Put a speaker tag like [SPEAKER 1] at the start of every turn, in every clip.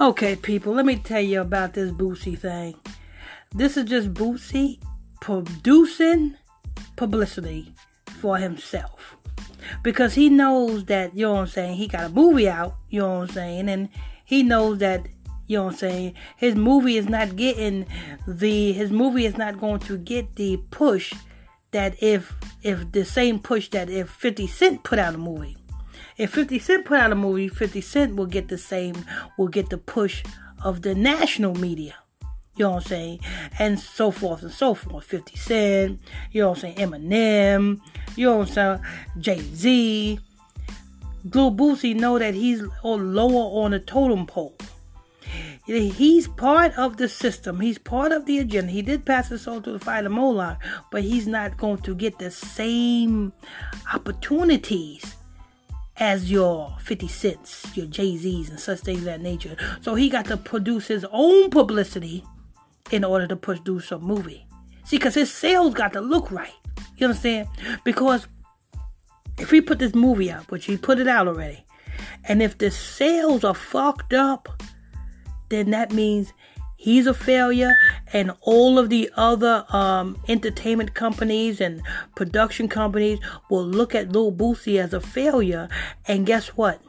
[SPEAKER 1] Okay, people, let me tell you about this Boosie thing. This is just Boosie producing publicity for himself. Because he knows that, you know what I'm saying, he got a movie out, you know what I'm saying, and he knows that, you know what I'm saying, his movie is not getting the, his movie is not going to get the push that if, if the same push that if 50 Cent put out a movie. If 50 Cent put out a movie, 50 Cent will get the same, will get the push of the national media. You know what I'm saying? And so forth and so forth. 50 Cent, you know what I'm saying? Eminem, you know what I'm saying? Jay Z. Lil Boosie know that he's lower on the totem pole. He's part of the system. He's part of the agenda. He did pass his soul to the fire of Moloch, but he's not going to get the same opportunities as your 50 cents, your Jay Z's, and such things that nature. So he got to produce his own publicity in order to produce a movie. See, because his sales got to look right. You understand? Because if he put this movie out, which he put it out already, and if the sales are fucked up, then that means he's a failure and all of the other um, entertainment companies and production companies will look at Lil Boosie as a failure and guess what?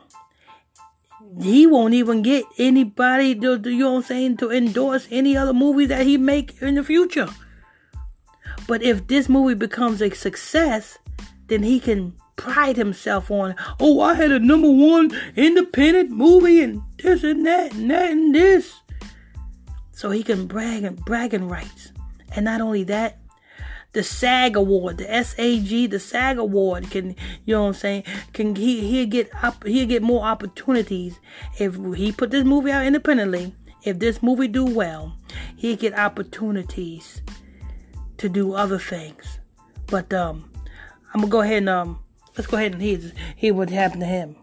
[SPEAKER 1] He won't even get anybody to, you know what I'm saying to endorse any other movie that he make in the future. But if this movie becomes a success then he can pride himself on oh I had a number one independent movie and this and that and that and this so he can brag and bragging rights. And not only that, the SAG award, the SAG, the SAG award can, you know what I'm saying, can he he'll get up he'll get more opportunities if he put this movie out independently. If this movie do well, he'll get opportunities to do other things. But um I'm gonna go ahead and um let's go ahead and hear, hear what happened to him.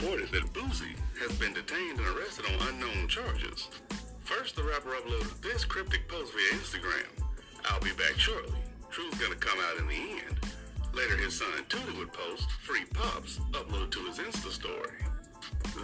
[SPEAKER 2] Reported that Boosie has been detained and arrested on unknown charges. First, the rapper uploaded this cryptic post via Instagram. I'll be back shortly. Truth's gonna come out in the end. Later, his son Tudor would post Free Pops uploaded to his Insta story.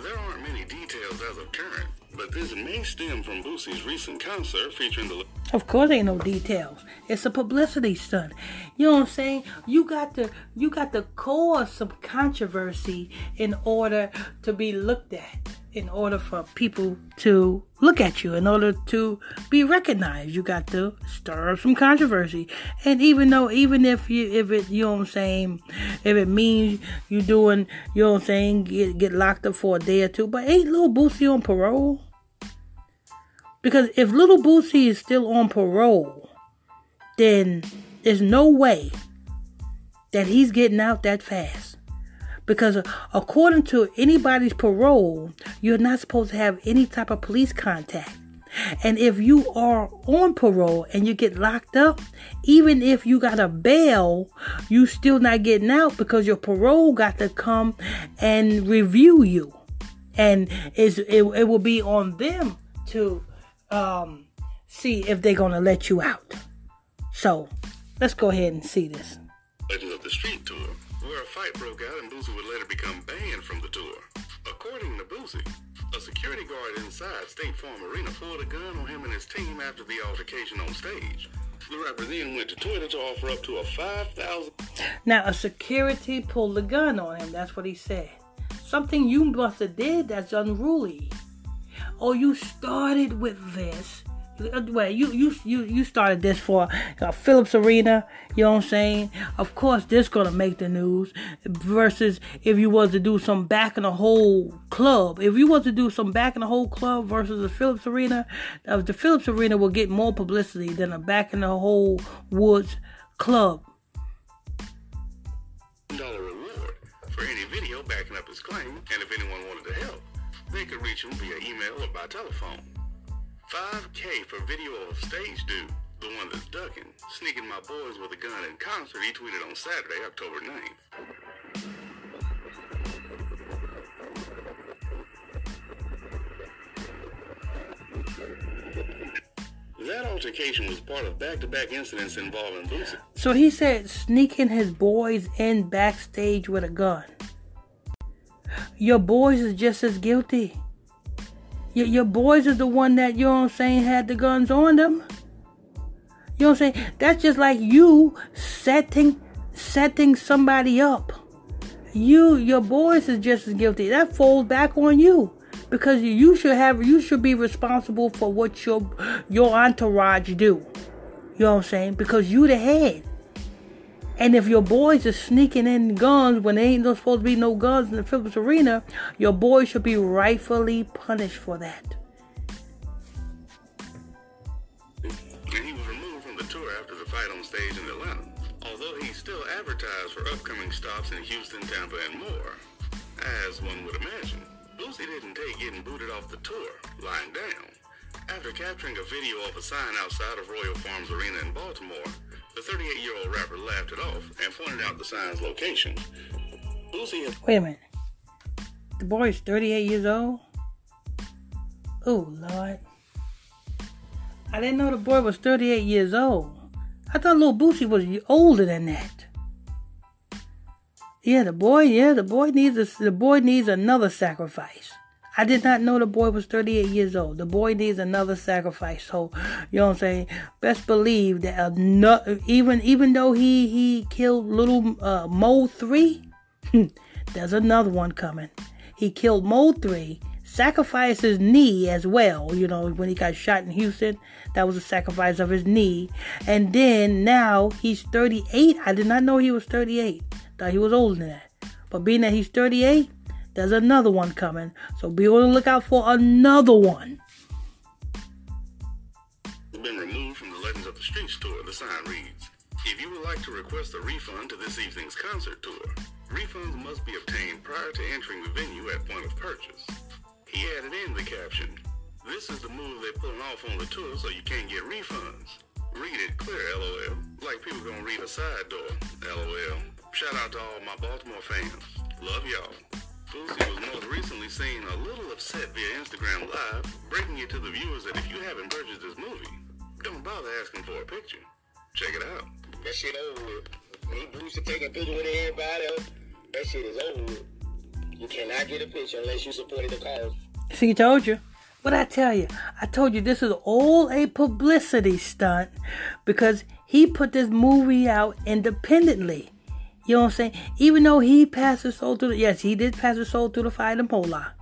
[SPEAKER 2] There aren't many details as of current, but this may stem from Boosie's recent concert featuring the.
[SPEAKER 1] Of course, ain't no details. It's a publicity stunt. You know what I'm saying? You got to you got to cause some controversy in order to be looked at in order for people to look at you, in order to be recognized, you got to stir up some controversy. And even though, even if you, if it, you know what I'm saying, if it means you doing, you know what I'm saying, get, get locked up for a day or two, but ain't little Boosie on parole? Because if little Boosie is still on parole, then there's no way that he's getting out that fast because according to anybody's parole, you're not supposed to have any type of police contact. And if you are on parole and you get locked up, even if you got a bail, you still not getting out because your parole got to come and review you. And it, it will be on them to um, see if they're to let you out. So let's go ahead and see this.
[SPEAKER 2] Legends of the Street Tour where a fight broke out and Boosie would later become banned from the tour. According to Boosie, a security guard inside State Farm Arena pulled a gun on him and his team after the altercation on stage. The rapper then went to Twitter to offer up to a 5000
[SPEAKER 1] Now, a security pulled a gun on him. That's what he said. Something you must have did that's unruly. Or you started with this well, you you you you started this for uh, Phillips Arena. You know what I'm saying? Of course, this gonna make the news. Versus if you was to do some back in the whole club. If you was to do some back in the whole club versus the Phillips Arena, uh, the Phillips Arena will get more publicity than a back in the whole woods club.
[SPEAKER 2] Dollar reward for any video backing up his claim, and if anyone they could reach him via email or by telephone. 5K for video of stage dude, the one that's ducking, sneaking my boys with a gun in concert, he tweeted on Saturday, October 9th. That altercation was part of back-to-back incidents involving Boosie.
[SPEAKER 1] So he said sneaking his boys in backstage with a gun. Your boys is just as guilty. Your, your boys is the one that, you know I'm saying, had the guns on them. You know what I'm saying? That's just like you setting setting somebody up. You your boys is just as guilty. That falls back on you. Because you should have you should be responsible for what your your entourage do. You know what I'm saying? Because you the head. And if your boys are sneaking in guns when there ain't no supposed to be no guns in the Phillips Arena, your boys should be rightfully punished for that.
[SPEAKER 2] And he was removed from the tour after the fight on stage in Atlanta. Although he still advertised for upcoming stops in Houston, Tampa, and more. As one would imagine, Boosie didn't take getting booted off the tour lying down. After capturing a video of a sign outside of Royal Farms Arena in Baltimore, the 38-year-old rapper laughed it off and pointed out the sign's location. Boosie had
[SPEAKER 1] Wait a minute. The boy is 38 years old? Oh, Lord. I didn't know the boy was 38 years old. I thought little Boosie was older than that. Yeah, the boy, yeah, the boy needs a, the boy needs another sacrifice. I did not know the boy was 38 years old. The boy needs another sacrifice. So, you know what I'm saying? Best believe that ano- even even though he he killed little uh, Mo three, there's another one coming. He killed Mo three, sacrificed his knee as well. You know when he got shot in Houston, that was a sacrifice of his knee. And then now he's 38. I did not know he was 38. Thought he was older than that. But being that he's 38, there's another one coming. So be on the lookout for another one.
[SPEAKER 2] been removed from the Legends of the Streets tour. The sign reads, If you would like to request a refund to this evening's concert tour, refunds must be obtained prior to entering the venue at point of purchase. He added in the caption, This is the move they're pulling off on the tour so you can't get refunds. Read it clear, lol. Like people gonna read a side door, lol. Shout out to all my Baltimore fans. Love y'all. Boosie was most recently seen a little upset via Instagram Live, breaking it to the viewers that if you haven't purchased this movie, don't bother asking for a picture. Check it out.
[SPEAKER 3] That shit over with. Me Boosie taking picture with everybody else. That shit is over with. You cannot get a picture unless you supported the cause.
[SPEAKER 1] See, he told you. What I tell you? I told you this is all a publicity stunt because he put this movie out independently. You know what I'm saying? Even though he passed his soul through the, yes, he did pass his soul through the fire and.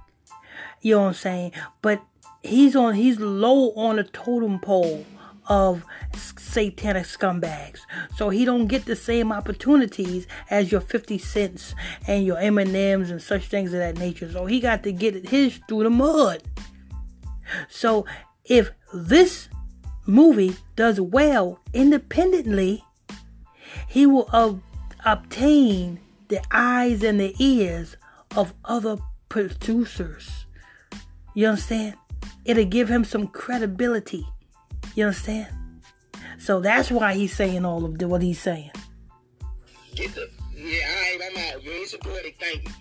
[SPEAKER 1] You know what I'm saying? But he's on, he's low on the totem pole of satanic scumbags. So he don't get the same opportunities as your 50 cents and your Eminems and such things of that nature. So he got to get his through the mud. So if this movie does well independently, he will uh, obtain the eyes and the ears of other producers. You understand? It'll give him some credibility. You understand? So that's why he's saying all of the, what he's saying.
[SPEAKER 3] Get the yeah, alright, I'm out. You ain't supported. Thank you.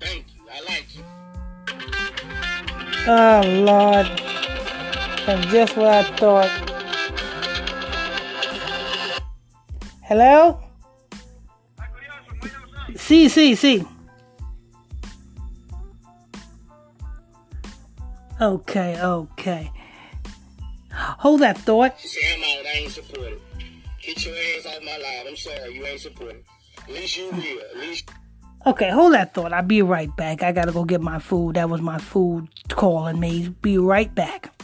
[SPEAKER 3] Thank you. I like you.
[SPEAKER 1] Oh Lord. And just what I thought. Hello? Sí, sí, sí. Okay, okay. Hold that thought.
[SPEAKER 3] Say I'm out. I ain't supported. Get your ass off my live. I'm sorry. You ain't supported. At least you real. At least
[SPEAKER 1] Okay, hold that thought. I'll be right back. I gotta go get my food. That was my food calling me. Be right back.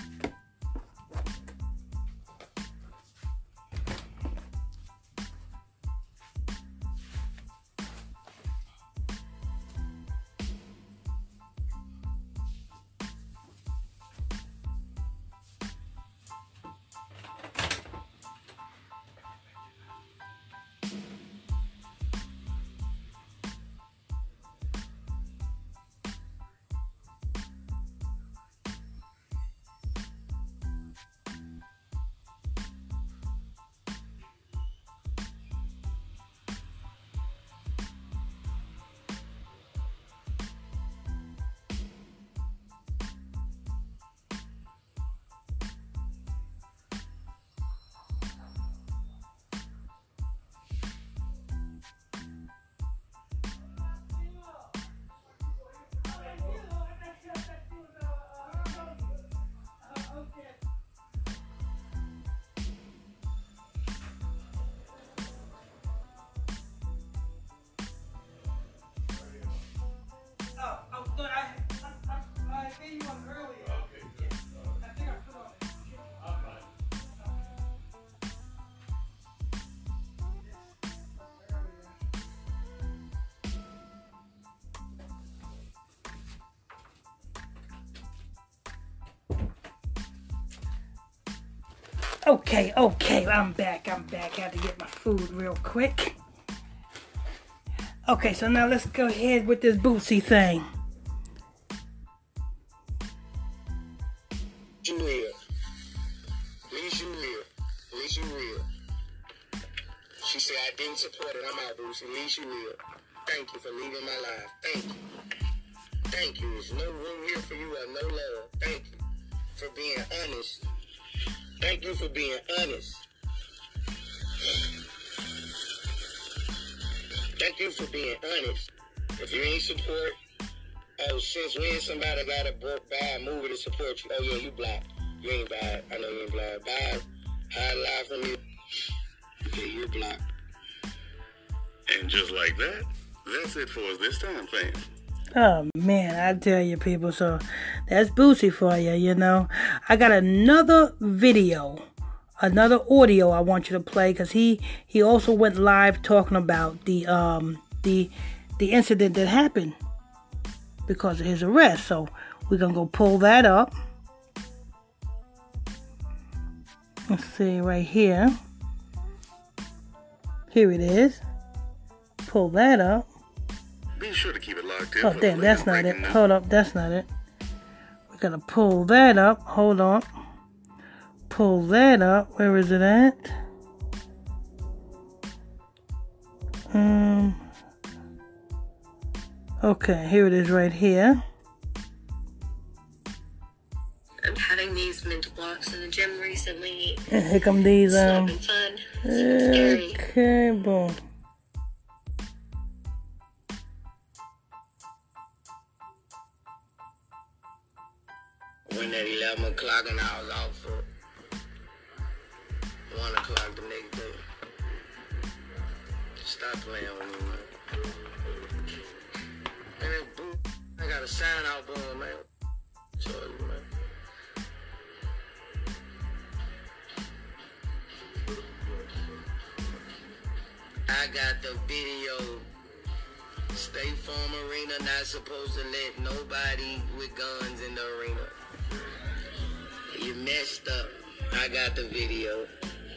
[SPEAKER 1] Okay, okay, I'm back. I'm back. Had to get my food real quick. Okay, so now let's go ahead with this Boosie thing.
[SPEAKER 3] She said I didn't support it. I'm out. Lisa real. Thank you for leaving my life. Thank you. Thank you. There's no room here for you or no love. Thank you for being honest. Thank you for being honest. Thank you for being honest. If you ain't support, oh, since when somebody got a broke bad movie to support you? Oh, yeah, you black. You ain't bad. I know you ain't black. Bad. High life from you. Yeah, you're black.
[SPEAKER 2] And just like that, that's it for us this time, fam.
[SPEAKER 1] Oh man, I tell you people, so that's Boosie for you, you know. I got another video, another audio I want you to play because he he also went live talking about the um the the incident that happened because of his arrest. So we're gonna go pull that up. Let's see right here. Here it is. Pull that up.
[SPEAKER 2] Be sure to keep it locked in.
[SPEAKER 1] Oh, damn, that's not it. Hold up, that's not it. Gotta pull that up. Hold on. Pull that up. Where is it at? Um. Okay, here it is right here.
[SPEAKER 4] I'm having these mental blocks in the gym recently.
[SPEAKER 1] And here come these, um.
[SPEAKER 4] fun.
[SPEAKER 1] Okay, boom.
[SPEAKER 3] When at 11 o'clock and I was out for 1 o'clock the next day. Stop playing with me, man. Man, boo, I got a sign out boom, man. You, man. I got the video. State Farm Arena not supposed to let nobody with guns in the arena. Messed up. I got the video.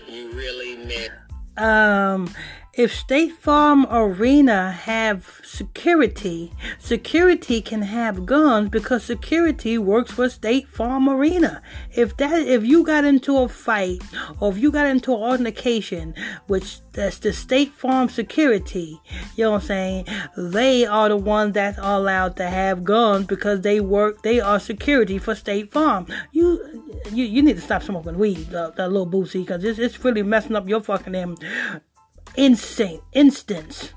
[SPEAKER 3] You really messed
[SPEAKER 1] um if State Farm Arena have security, security can have guns because security works for State Farm Arena. If that if you got into a fight or if you got into an altercation which that's the State Farm security, you know what I'm saying? They are the ones that are allowed to have guns because they work they are security for State Farm. You you, you need to stop smoking weed, uh, that little boosie, because it's, it's really messing up your fucking um, insane instance.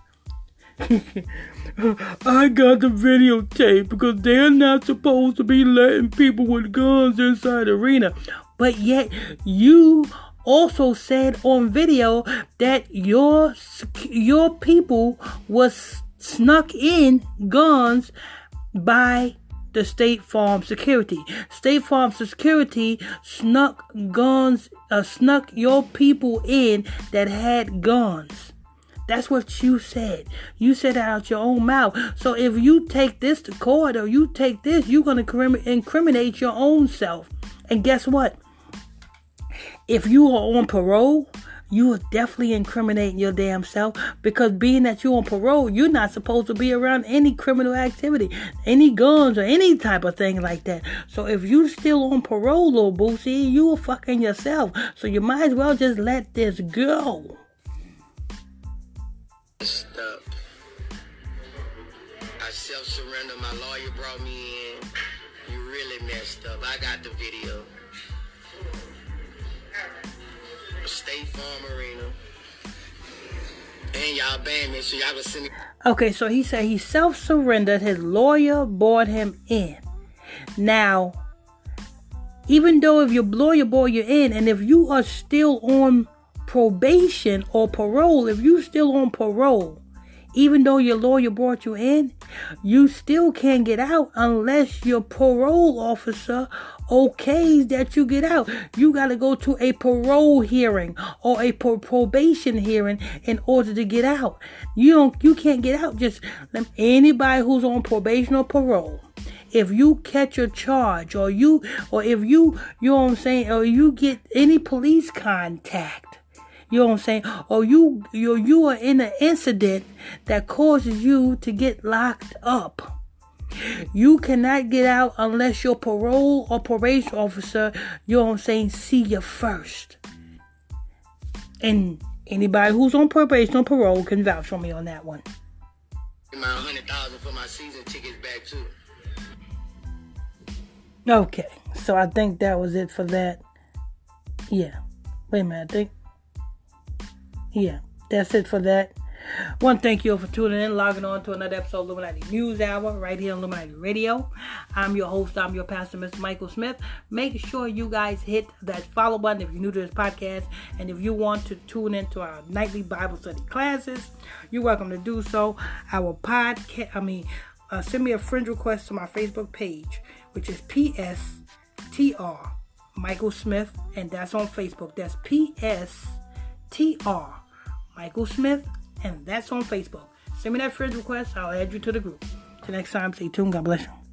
[SPEAKER 1] I got the videotape because they're not supposed to be letting people with guns inside arena. But yet you also said on video that your your people was snuck in guns by the State Farm security. State Farm security snuck guns, uh, snuck your people in that had guns. That's what you said. You said out your own mouth. So if you take this to court or you take this, you're going to incriminate your own self. And guess what? If you are on parole, you are definitely incriminating your damn self because being that you're on parole, you're not supposed to be around any criminal activity, any guns or any type of thing like that. So if you still on parole, little boosie, you are fucking yourself. So you might as well just let this go.
[SPEAKER 3] up. I self surrender. My lawyer brought me in. You really messed up. I got the video. State Farm Arena. And y'all banned me, so y'all can send me.
[SPEAKER 1] Okay, so he said he self surrendered. His lawyer brought him in. Now, even though if your lawyer brought you in, and if you are still on probation or parole, if you're still on parole, even though your lawyer brought you in, you still can't get out unless your parole officer okays that you get out. You got to go to a parole hearing or a pro- probation hearing in order to get out. You don't you can't get out just anybody who's on probation or parole. if you catch a charge or you or if you you know what I'm saying or you get any police contact, you know what I'm saying, or you you you are in an incident that causes you to get locked up. You cannot get out unless your parole or probation officer, you know what I'm saying, see you first. And anybody who's on probation or parole can vouch for me on that one.
[SPEAKER 3] My hundred thousand for my season tickets back too.
[SPEAKER 1] Okay, so I think that was it for that. Yeah. Wait a minute, I think. Yeah, that's it for that. One, thank you all for tuning in, logging on to another episode of Illuminati News Hour right here on Illuminati Radio. I'm your host, I'm your pastor, Mr. Michael Smith. Make sure you guys hit that follow button if you're new to this podcast. And if you want to tune into our nightly Bible study classes, you're welcome to do so. Our podcast, I mean, uh, send me a friend request to my Facebook page, which is PSTR Michael Smith, and that's on Facebook. That's PSTR Michael Smith, and that's on Facebook. Send me that friend request. I'll add you to the group. Till next time, stay tuned. God bless you.